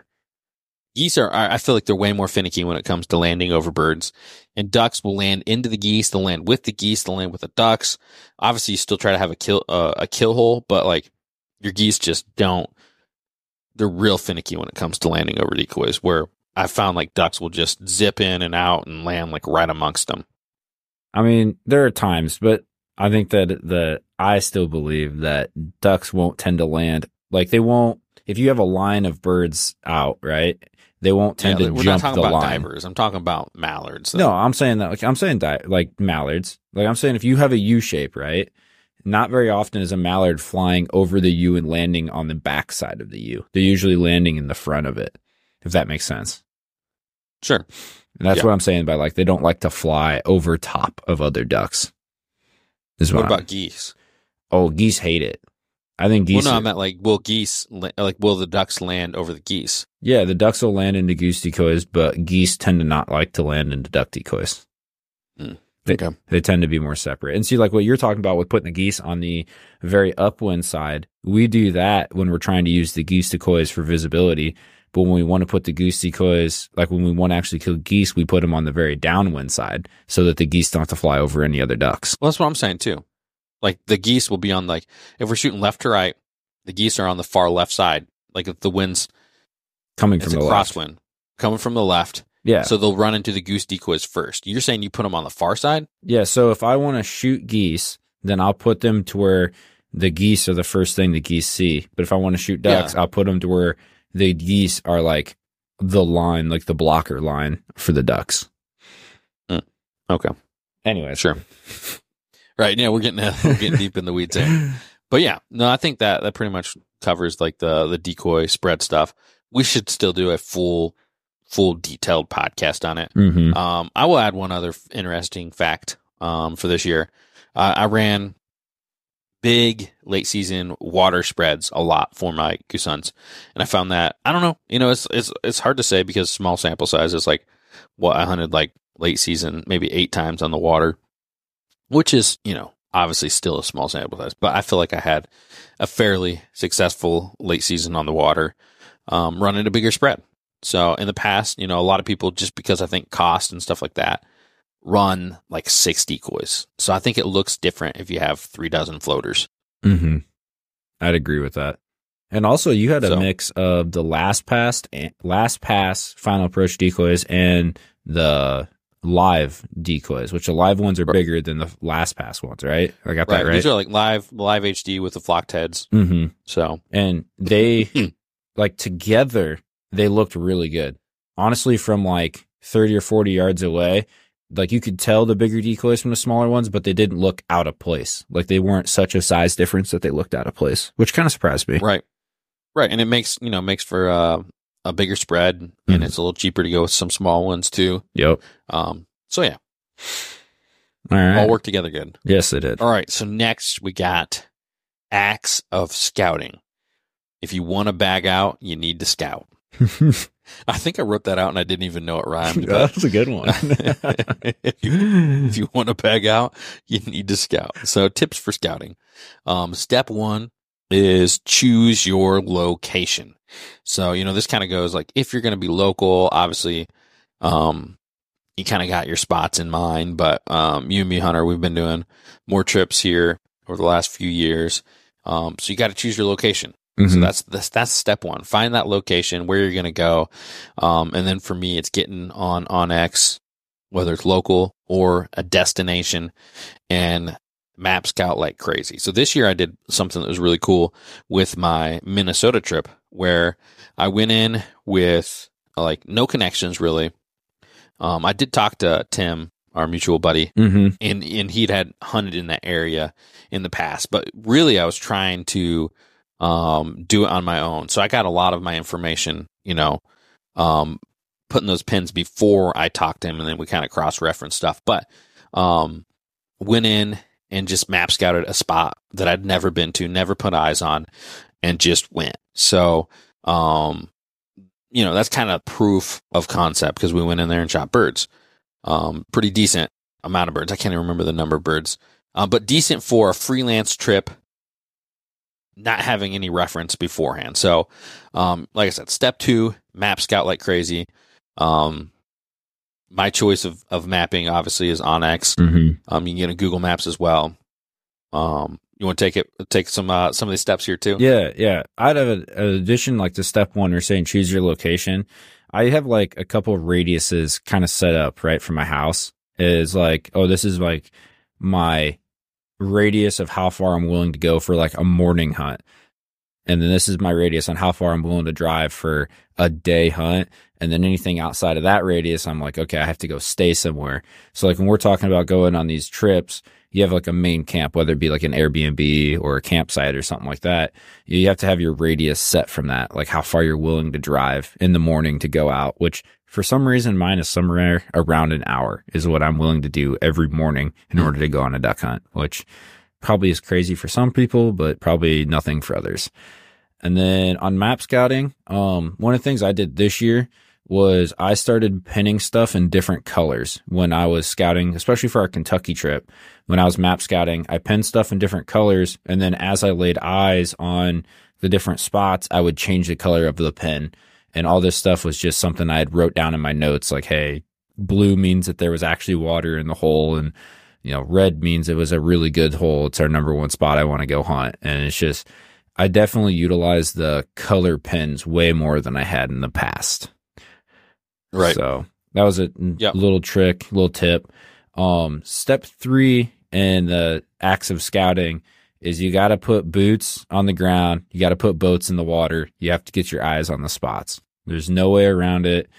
Geese are, I feel like they're way more finicky when it comes to landing over birds. And ducks will land into the geese, they'll land with the geese, they'll land with the ducks. Obviously, you still try to have a kill, uh, a kill hole, but like your geese just don't, they're real finicky when it comes to landing over decoys where I found like ducks will just zip in and out and land like right amongst them. I mean, there are times, but I think that the I still believe that ducks won't tend to land like they won't if you have a line of birds out, right? They won't tend Yeah, to we're jump not talking the about line. divers. I'm talking about mallards. No, I'm saying that like I'm saying di- like mallards. Like I'm saying if you have a U shape, right? Not very often is a mallard flying over the U and landing on the back side of the U. They're usually landing in the front of it. If that makes sense. Sure. And that's Yeah. what I'm saying by like they don't like to fly over top of other ducks. Is What what, I'm- about geese? Oh, geese hate it. I think geese. well, no, I meant like, will geese, like, will the ducks land over the geese? yeah, the ducks will land into goose decoys, but geese tend to not like to land into duck decoys. Hmm. They, Okay. they tend to be more separate. And see, like what you're talking about with putting the geese on the very upwind side, we do that when we're trying to use the goose decoys for visibility. But when we want to put the goose decoys, like when we want to actually kill geese, we put them on the very downwind side so that the geese don't have to fly over any other ducks. Well, that's what I'm saying too. Like the geese will be on like if we're shooting left to right, the geese are on the far left side. Like if the wind's Coming from the left. crosswind coming from the left, Yeah. so they'll run into the goose decoys first. You're saying you put them on the far side? Yeah, so if I want to shoot geese, then I'll put them to where the geese are the first thing the geese see. But if I want to shoot ducks, I'll put them to where the geese are like the line, like the blocker line for the ducks. Mm, okay, Anyway, sure. Right. Yeah, we're getting [LAUGHS] we're getting deep in the weeds there. But yeah, no, I think that that pretty much covers like the the decoy spread stuff. We should still do a full full detailed podcast on it. hmm Um, I will add one other f- interesting fact um, for this year. uh, I ran big late season water spreads a lot for my goose hunts, and I found that I don't know, you know, it's it's it's hard to say because small sample size is like what I hunted like late season, maybe eight times on the water, which is you know obviously still a small sample size, but I feel like I had a fairly successful late season on the water, um, running a bigger spread. So in the past, you know, a lot of people just because I think cost and stuff like that run like six decoys. So I think it looks different if you have three dozen floaters. Mm-hmm. I'd agree with that. And also, you had a So- mix of the last pass, last pass final approach decoys, and the live decoys, which the live ones are Right. bigger than the last pass ones, right? I got that right. These are like live live HD with the flocked heads. mm-hmm. So And they, [LAUGHS] like together, they looked really good. Honestly, from like 30 or 40 yards away, like you could tell the bigger decoys from the smaller ones, but they didn't look out of place. Like they weren't such a size difference that they looked out of place, which kind of surprised me. right, right, and it makes you know makes for uh, a bigger spread, and Mhm. it's a little cheaper to go with some small ones too. Yep. Um, so yeah, All right. all work together good. Yes, they did. All right, so next we got acts of scouting. If you want to bag out, you need to scout. [LAUGHS] I think I wrote that out and I didn't even know it rhymed. But That's a good one. [LAUGHS] if, you, if you want to bag out, you need to scout. So tips for scouting. Um, step one is choose your location. So, you know, this kind of goes like if you're going to be local, obviously, um, you kind of got your spots in mind, but, um, you and me, Hunter, we've been doing more trips here over the last few years. Um, so you got to choose your location. So Mhm. that's, that's that's step one. Find that location where you're gonna go, um, and then for me, it's getting on onX, whether it's local or a destination, and map scout like crazy. So this year I did something that was really cool with my Minnesota trip, where I went in with like no connections really. Um, I did talk to Tim, our mutual buddy, Mhm. and and he'd had hunted in that area in the past, but really I was trying to um do it on my own. So I got a lot of my information, you know, um putting those pins before I talked to him and then we kind of cross reference stuff. But um went in and just map scouted a spot that I'd never been to, never put eyes on, and just went. So um you know, that's kind of proof of concept because we went in there and shot birds. Um pretty decent amount of birds. I can't even remember the number of birds. Uh, but decent for a freelance trip, not having any reference beforehand. So, um, like I said, step two, map scout like crazy. Um, my choice of, of mapping obviously is onX. Mhm. Um, you can get a Google Maps as well. Um, you want to take it, take some, uh, some of these steps here too? Yeah, yeah. I'd have an an addition like to step one, you're saying choose your location. I have like a couple of radiuses kind of set up right for my house. Is like, oh, this is like my radius of how far I'm willing to go for like a morning hunt. And then this is my radius on how far I'm willing to drive for a day hunt. And then anything outside of that radius, I'm like, okay, I have to go stay somewhere. So like when we're talking about going on these trips, you have like a main camp, whether it be like an Airbnb or a campsite or something like that. You have to have your radius set from that, like how far you're willing to drive in the morning to go out, which for some reason mine is somewhere around an hour is what I'm willing to do every morning in hmm. order to go on a duck hunt, which probably is crazy for some people, but probably nothing for others. And then on map scouting, um, one of the things I did this year was I started pinning stuff in different colors when I was scouting, especially for our Kentucky trip. When I was map scouting, I pinned stuff in different colors. And then as I laid eyes on the different spots, I would change the color of the pin. And all this stuff was just something I had wrote down in my notes like, hey, blue means that there was actually water in the hole. And, you know, red means it was a really good hole. It's our number one spot I want to go hunt. And it's just, I definitely utilize the color pens way more than I had in the past. Right. So that was a Yep. little trick, little tip. Um, step three in the acts of scouting is you got to put boots on the ground. You got to put boats in the water. You have to get your eyes on the spots. There's no way around it.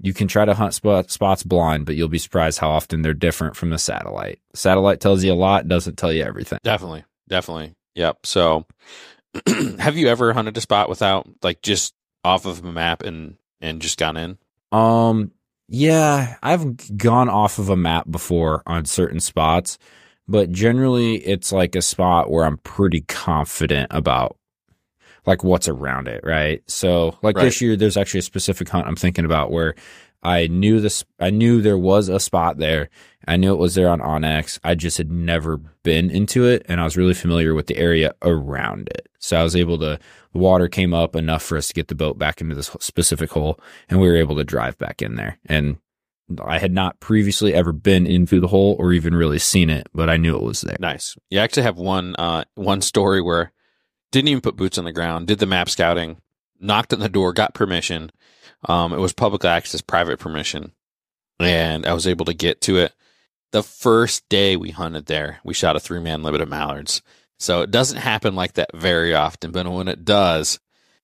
You can try to hunt spot, spots blind, but you'll be surprised how often they're different from the satellite. Satellite tells you a lot, doesn't tell you everything. Definitely. Definitely. Yep. So [CLEARS THROAT] have you ever hunted a spot without like just off of a map and, and just gone in? Um, yeah, I've gone off of a map before on certain spots, but generally it's like a spot where I'm pretty confident about like what's around it, right? So like Right. this year, there's actually a specific hunt I'm thinking about where I knew this, I knew there was a spot there. I knew it was there on onX. I just had never been into it, and I was really familiar with the area around it. So I was able to. The water came up enough for us to get the boat back into this specific hole, and we were able to drive back in there. And I had not previously ever been into the hole or even really seen it, but I knew it was there. Nice. You actually have one uh one story where didn't even put boots on the ground, did the map scouting, knocked on the door, got permission. Um it was public access, private permission. And I was able to get to it. The first day we hunted there, we shot a three man limit of mallards. So it doesn't happen like that very often, but when it does,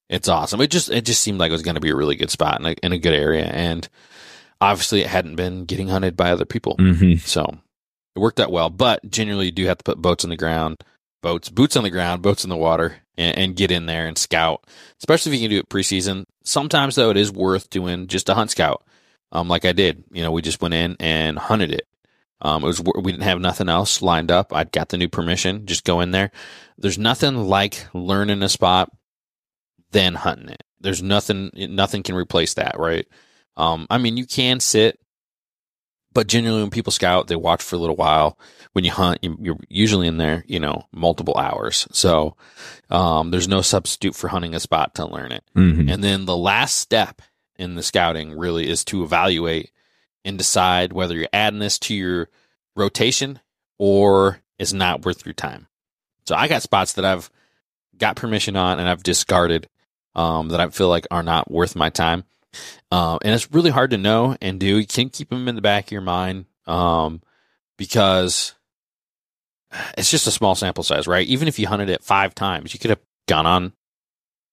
it's awesome. It just it just seemed like it was going to be a really good spot in a, in a good area, and obviously it hadn't been getting hunted by other people. Mm-hmm. So it worked out well, but generally you do have to put boats on the ground, boats, boots on the ground, boats in the water, and, and get in there and scout. Especially if you can do it preseason. Sometimes though, it is worth doing just a hunt scout, um, like I did. You know, we just went in and hunted it. Um, it was we didn't have nothing else lined up. I'd got the new permission, just go in there. There's nothing like learning a spot, then hunting it. There's nothing, nothing can replace that, right? Um, I mean, you can sit but generally when people scout they watch for a little while. When you hunt you, you're usually in there you know multiple hours. So um, there's no substitute for hunting a spot to learn it. Mm-hmm. and then the last step in the scouting really is to evaluate and decide whether you're adding this to your rotation or it's not worth your time. So i got spots that i've got permission on and i've discarded um, that i feel like are not worth my time um, and it's really hard to know and do. You can keep them in the back of your mind um, because it's just a small sample size, right? Even if you hunted it five times, you could have gone on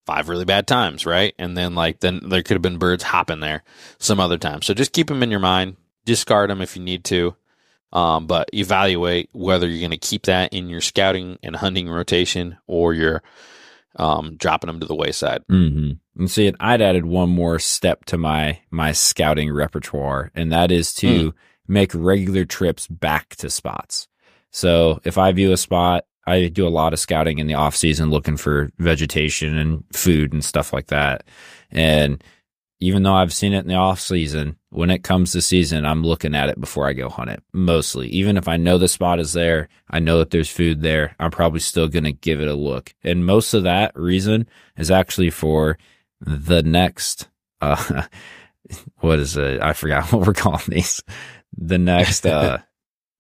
five really bad times, right? And then like then there could have been birds hopping there some other time. So just keep them in your mind. Discard them if you need to, um, but evaluate whether you're going to keep that in your scouting and hunting rotation or you're um, dropping them to the wayside. Mm-hmm. And see, and I'd added one more step to my my scouting repertoire, and that is to hmm. make regular trips back to spots. So if I view a spot, I do a lot of scouting in the off season, looking for vegetation and food and stuff like that. And even though I've seen it in the off season, when it comes to season, I'm looking at it before I go hunt it. Mostly, even if I know the spot is there, I know that there's food there. I'm probably still going to give it a look. And most of that reason is actually for the next, uh, [LAUGHS] what is it? I forgot [LAUGHS] what we're calling these. The next, uh,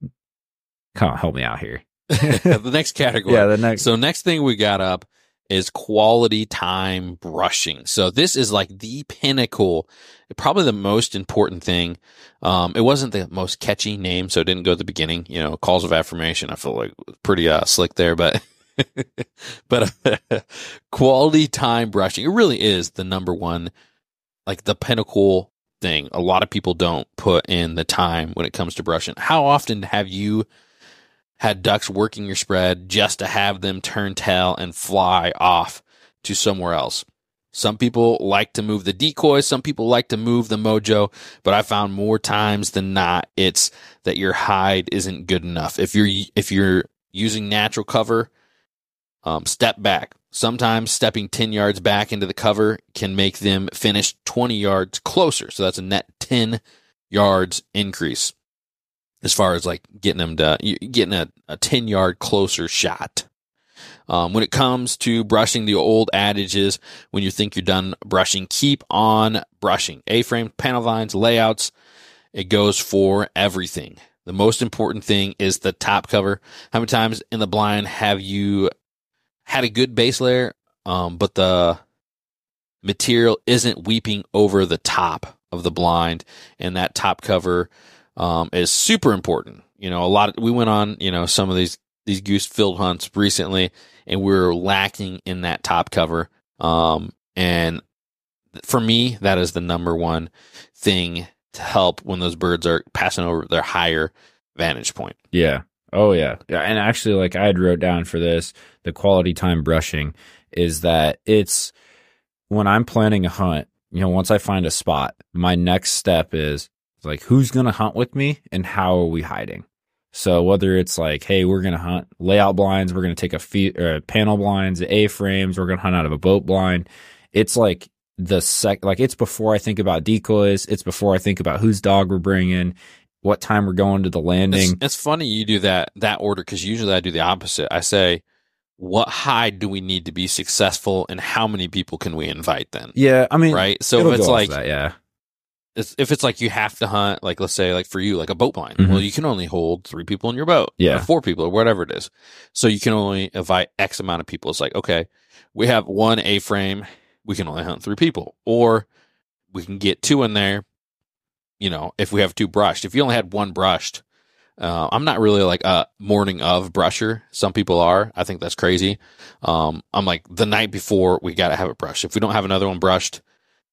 [LAUGHS] come on, help me out here. the next category. Yeah, the next. So next thing we got up is quality time brushing. So this is like the pinnacle, probably the most important thing. Um, it wasn't the most catchy name, so it didn't go at the beginning. You know, calls of affirmation. I feel like pretty uh, slick there, but [LAUGHS] but [LAUGHS] quality time brushing. It really is the number one, like the pinnacle thing. A lot of people don't put in the time when it comes to brushing. How often have you? had ducks working your spread just to have them turn tail and fly off to somewhere else. Some people like to move the decoys, some people like to move the mojo, but I found more times than not it's that your hide isn't good enough. If you're if you're using natural cover, um, step back. Sometimes stepping 10 yards back into the cover can make them finish 20 yards closer. So that's a net 10 yards increase as far as like getting them to getting a, a 10 yard closer shot. Um, when it comes to brushing, the old adage is when you think you're done brushing, keep on brushing. A-frame, panel lines, layouts, it goes for everything. The most important thing is the top cover. How many times in the blind have you had a good base layer, um, but the material isn't weeping over the top of the blind and that top cover um, is super important. You know, a lot of, we went on, you know, some of these, these goose field hunts recently and we are lacking in that top cover. Um, and for me, that is the number one thing to help when those birds are passing over their higher vantage point. Yeah. Oh yeah. Yeah. And actually, like I had wrote down for this, the quality time brushing is that it's when I'm planning a hunt, you know, once I find a spot, my next step is like, who's going to hunt with me and how are we hiding? So whether it's like, hey, we're gonna hunt layout blinds, we're gonna take a feet uh, panel blinds, A frames, we're gonna hunt out of a boat blind. It's like the sec, like it's before I think about decoys. It's before I think about whose dog we're bringing, what time we're going to the landing. it's funny you do that that order because usually I do the opposite. I say, what hide do we need to be successful, and how many people can we invite then? yeah, I mean, Right. So if it's like that, yeah, it's, if it's like you have to hunt, like let's say like for you, like a boat blind. Mhm. Well, you can only hold three people in your boat, Yeah. or four people, or whatever it is. So you can only invite X amount of people. It's like okay, we have one A frame, we can only hunt three people, or we can get two in there. You know, if we have two brushed, if you only had one brushed, uh, I'm not really like a morning of brusher. Some people are. I think that's crazy. Um, I'm like the night before we got to have it brushed. If we don't have another one brushed,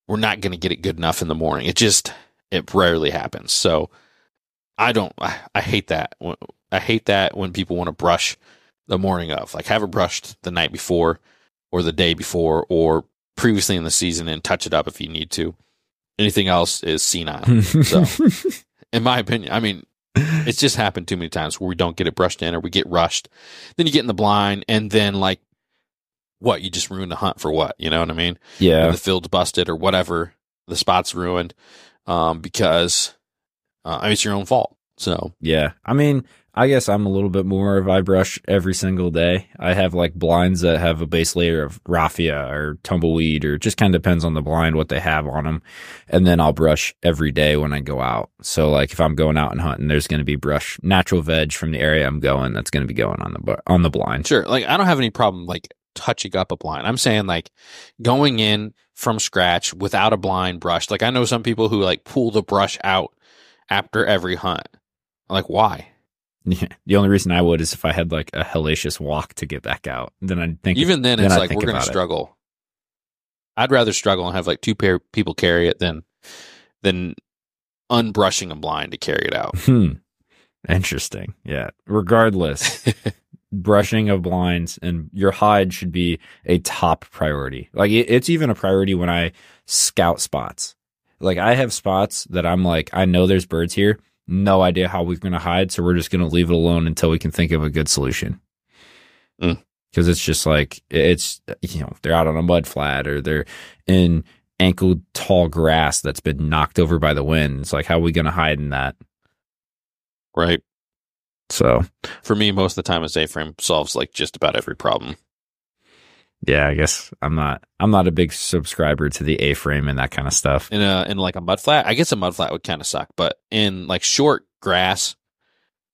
we're not going to get it good enough in the morning. It just it rarely happens. So I don't. I, I hate that. I hate that when people want to brush the morning of. Like have it brushed the night before, or the day before, or previously in the season, and touch it up if you need to. Anything else is senile, [LAUGHS] So- in my opinion. I mean, it's just happened too many times where we don't get it brushed in or we get rushed. Then you get in the blind and then like what? You just ruined the hunt for what? You know what I mean? yeah, Or the field's busted or whatever. The spot's ruined um, because uh, I mean, it's your own fault. So Yeah. I mean, I guess I'm a little bit more of I brush every single day. I have like blinds that have a base layer of raffia or tumbleweed or just kind of depends on the blind what they have on them. And then I'll brush every day when I go out. So like if I'm going out and hunting, there's going to be brush natural veg from the area I'm going that's going to be going on the on the blind. sure, like I don't have any problem like touching up a blind. I'm saying like going in from scratch without a blind brush. Like I know some people who like pull the brush out after every hunt. Like why? [LAUGHS] Yeah. The only reason I would is if I had like a hellacious walk to get back out. Then I'd think Even then, then it's I like we're going to about it. struggle. I'd rather struggle and have like two pair people carry it than than unbrushing a blind to carry it out. [LAUGHS] Hmm. Interesting. Yeah. Regardless, [LAUGHS] brushing of blinds and your hide should be a top priority. Like it, it's even a priority when I scout spots. Like I have spots that I'm like, I know there's birds here. No idea how we're going to hide. So we're just going to leave it alone until we can think of a good solution. Mm. Cause it's just like, it's, you know, they're out on a mud flat or they're in ankle tall grass that's been knocked over by the wind. It's like, how are we going to hide in that? right. So For me, most of the time, a A-frame solves like just about every problem. Yeah, I guess I'm not. I'm not a big subscriber to the A-frame and that kind of stuff. In a in like a mud flat, I guess a mud flat would kind of suck, but in like short grass,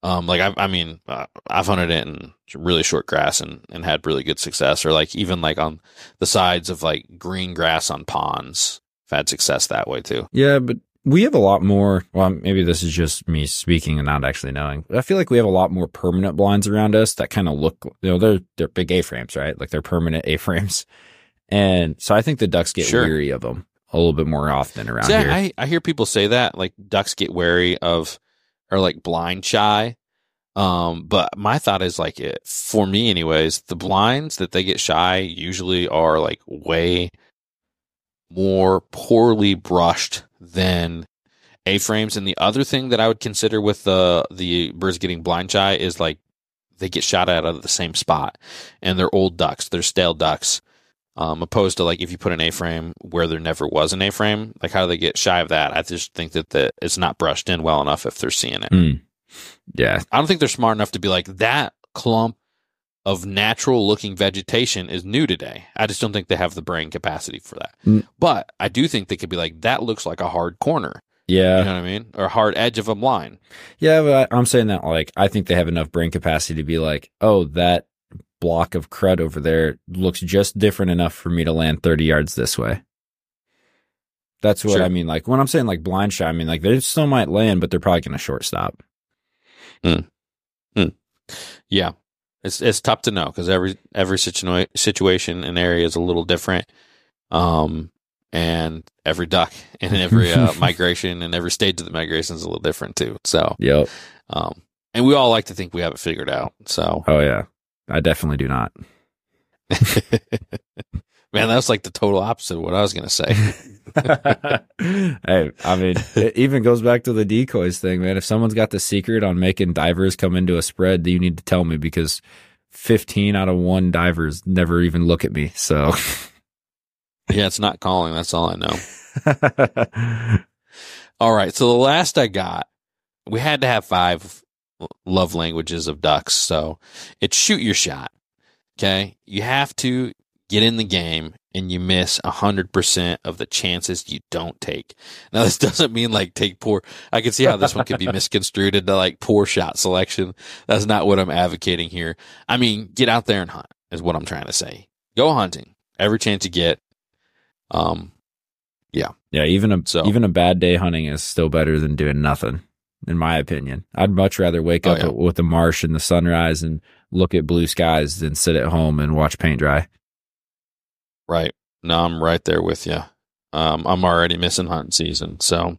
um, like I, I mean, uh, I've hunted it in really short grass and and had really good success, or like even like on the sides of like green grass on ponds, I've had success that way too. Yeah, but we have a lot more. Well, maybe this is just me speaking and not actually knowing. I feel like we have a lot more permanent blinds around us that kind of look. You know, they're they're big A-frames, right? Like they're permanent A-frames, and so I think the ducks get Sure. weary of them a little bit more often around See, here. I, I hear people say that like ducks get wary of or like blind shy. Um, but my thought is like it for me anyways, the blinds that they get shy usually are like way more poorly brushed than A frames. And the other thing that I would consider with the the birds getting blind shy is like they get shot at out of the same spot and they're old ducks, they're stale ducks um, opposed to like if you put an A-frame where there never was an A-frame, like how do they get shy of that? I just think that the, it's not brushed in well enough if they're seeing it. Mm. Yeah, I don't think they're smart enough to be like that clump of natural looking vegetation is new today. I just don't think they have the brain capacity for that. Mm. But I do think they could be like that looks like a hard corner. yeah. You know what I mean? Or hard edge of a line. Yeah, but I, I'm saying that like I think they have enough brain capacity to be like, oh, that block of crud over there looks just different enough for me to land 30 yards this way. That's what Sure. I mean. Like when I'm saying like blind shot, I mean like they still might land, but they're probably going to short stop. Yeah. It's it's tough to know because every every situa- situation and area is a little different. Um and every duck [LAUGHS] and every uh, [LAUGHS] migration and every stage of the migration is a little different too. So, Yep. um and we all like to think we have it figured out. So, Oh yeah. I definitely do not. [LAUGHS] man, that was like the total opposite of what I was going to say. [LAUGHS] hey, I mean, it even goes back to the decoys thing, man. If someone's got the secret on making divers come into a spread, you need to tell me because 15 out of one divers never even look at me. So, [LAUGHS] yeah, it's not calling. That's all I know. [LAUGHS] all right. So the last I got, we had to have five love languages of ducks. So it's shoot your shot. Okay. You have to get in the game and you miss 100% of the chances you don't take. Now, [LAUGHS] this doesn't mean like take poor. I can see how this one could be [LAUGHS] misconstrued into like poor shot selection. That's not what I'm advocating here. I mean, get out there and hunt is what I'm trying to say. Go hunting every chance you get. Um, yeah. Yeah. Even a, so, even a bad day hunting is still better than doing nothing, in my opinion. I'd much rather wake oh, up yeah. with the marsh and the sunrise and look at blue skies than sit at home and watch paint dry. Right. No, I'm right there with you. Um, I'm already missing hunting season. So,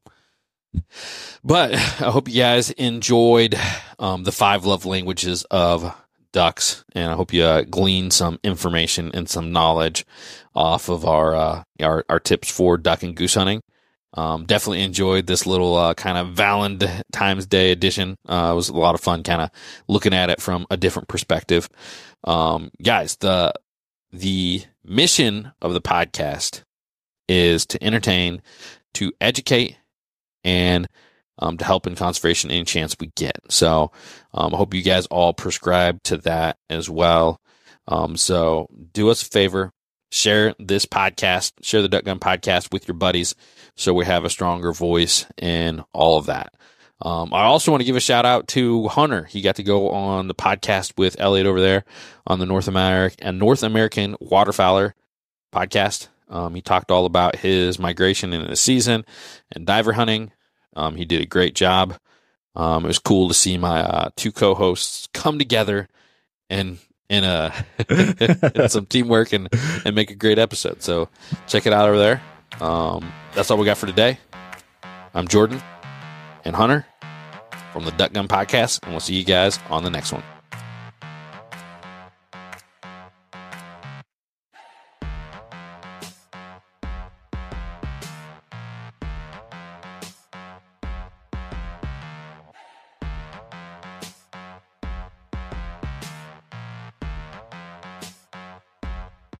but [LAUGHS] I hope you guys enjoyed um, the five love languages of ducks, and I hope you uh, glean some information and some knowledge off of our uh, our, our tips for duck and goose hunting. Um, definitely enjoyed this little uh, kind of Valentine's Day edition. Uh, it was a lot of fun, kind of looking at it from a different perspective. Um, guys, the the mission of the podcast is to entertain, to educate, and um, to help in conservation any chance we get. So um, I hope you guys all prescribe to that as well. Um, so do us a favor, share this podcast, share the Duck Gun podcast with your buddies so we have a stronger voice in all of that. Um, I also want to give a shout out to Hunter. He got to go on the podcast with Elliot over there on the North American and North American Waterfowler podcast. Um, he talked all about his migration in the season and diver hunting. Um, he did a great job. Um, it was cool to see my uh, two co-hosts come together and in [LAUGHS] a some teamwork and and make a great episode. So check it out over there. Um, that's all we got for today. I'm Jordan and Hunter from the Duck Gun Podcast, and we'll see you guys on the next one.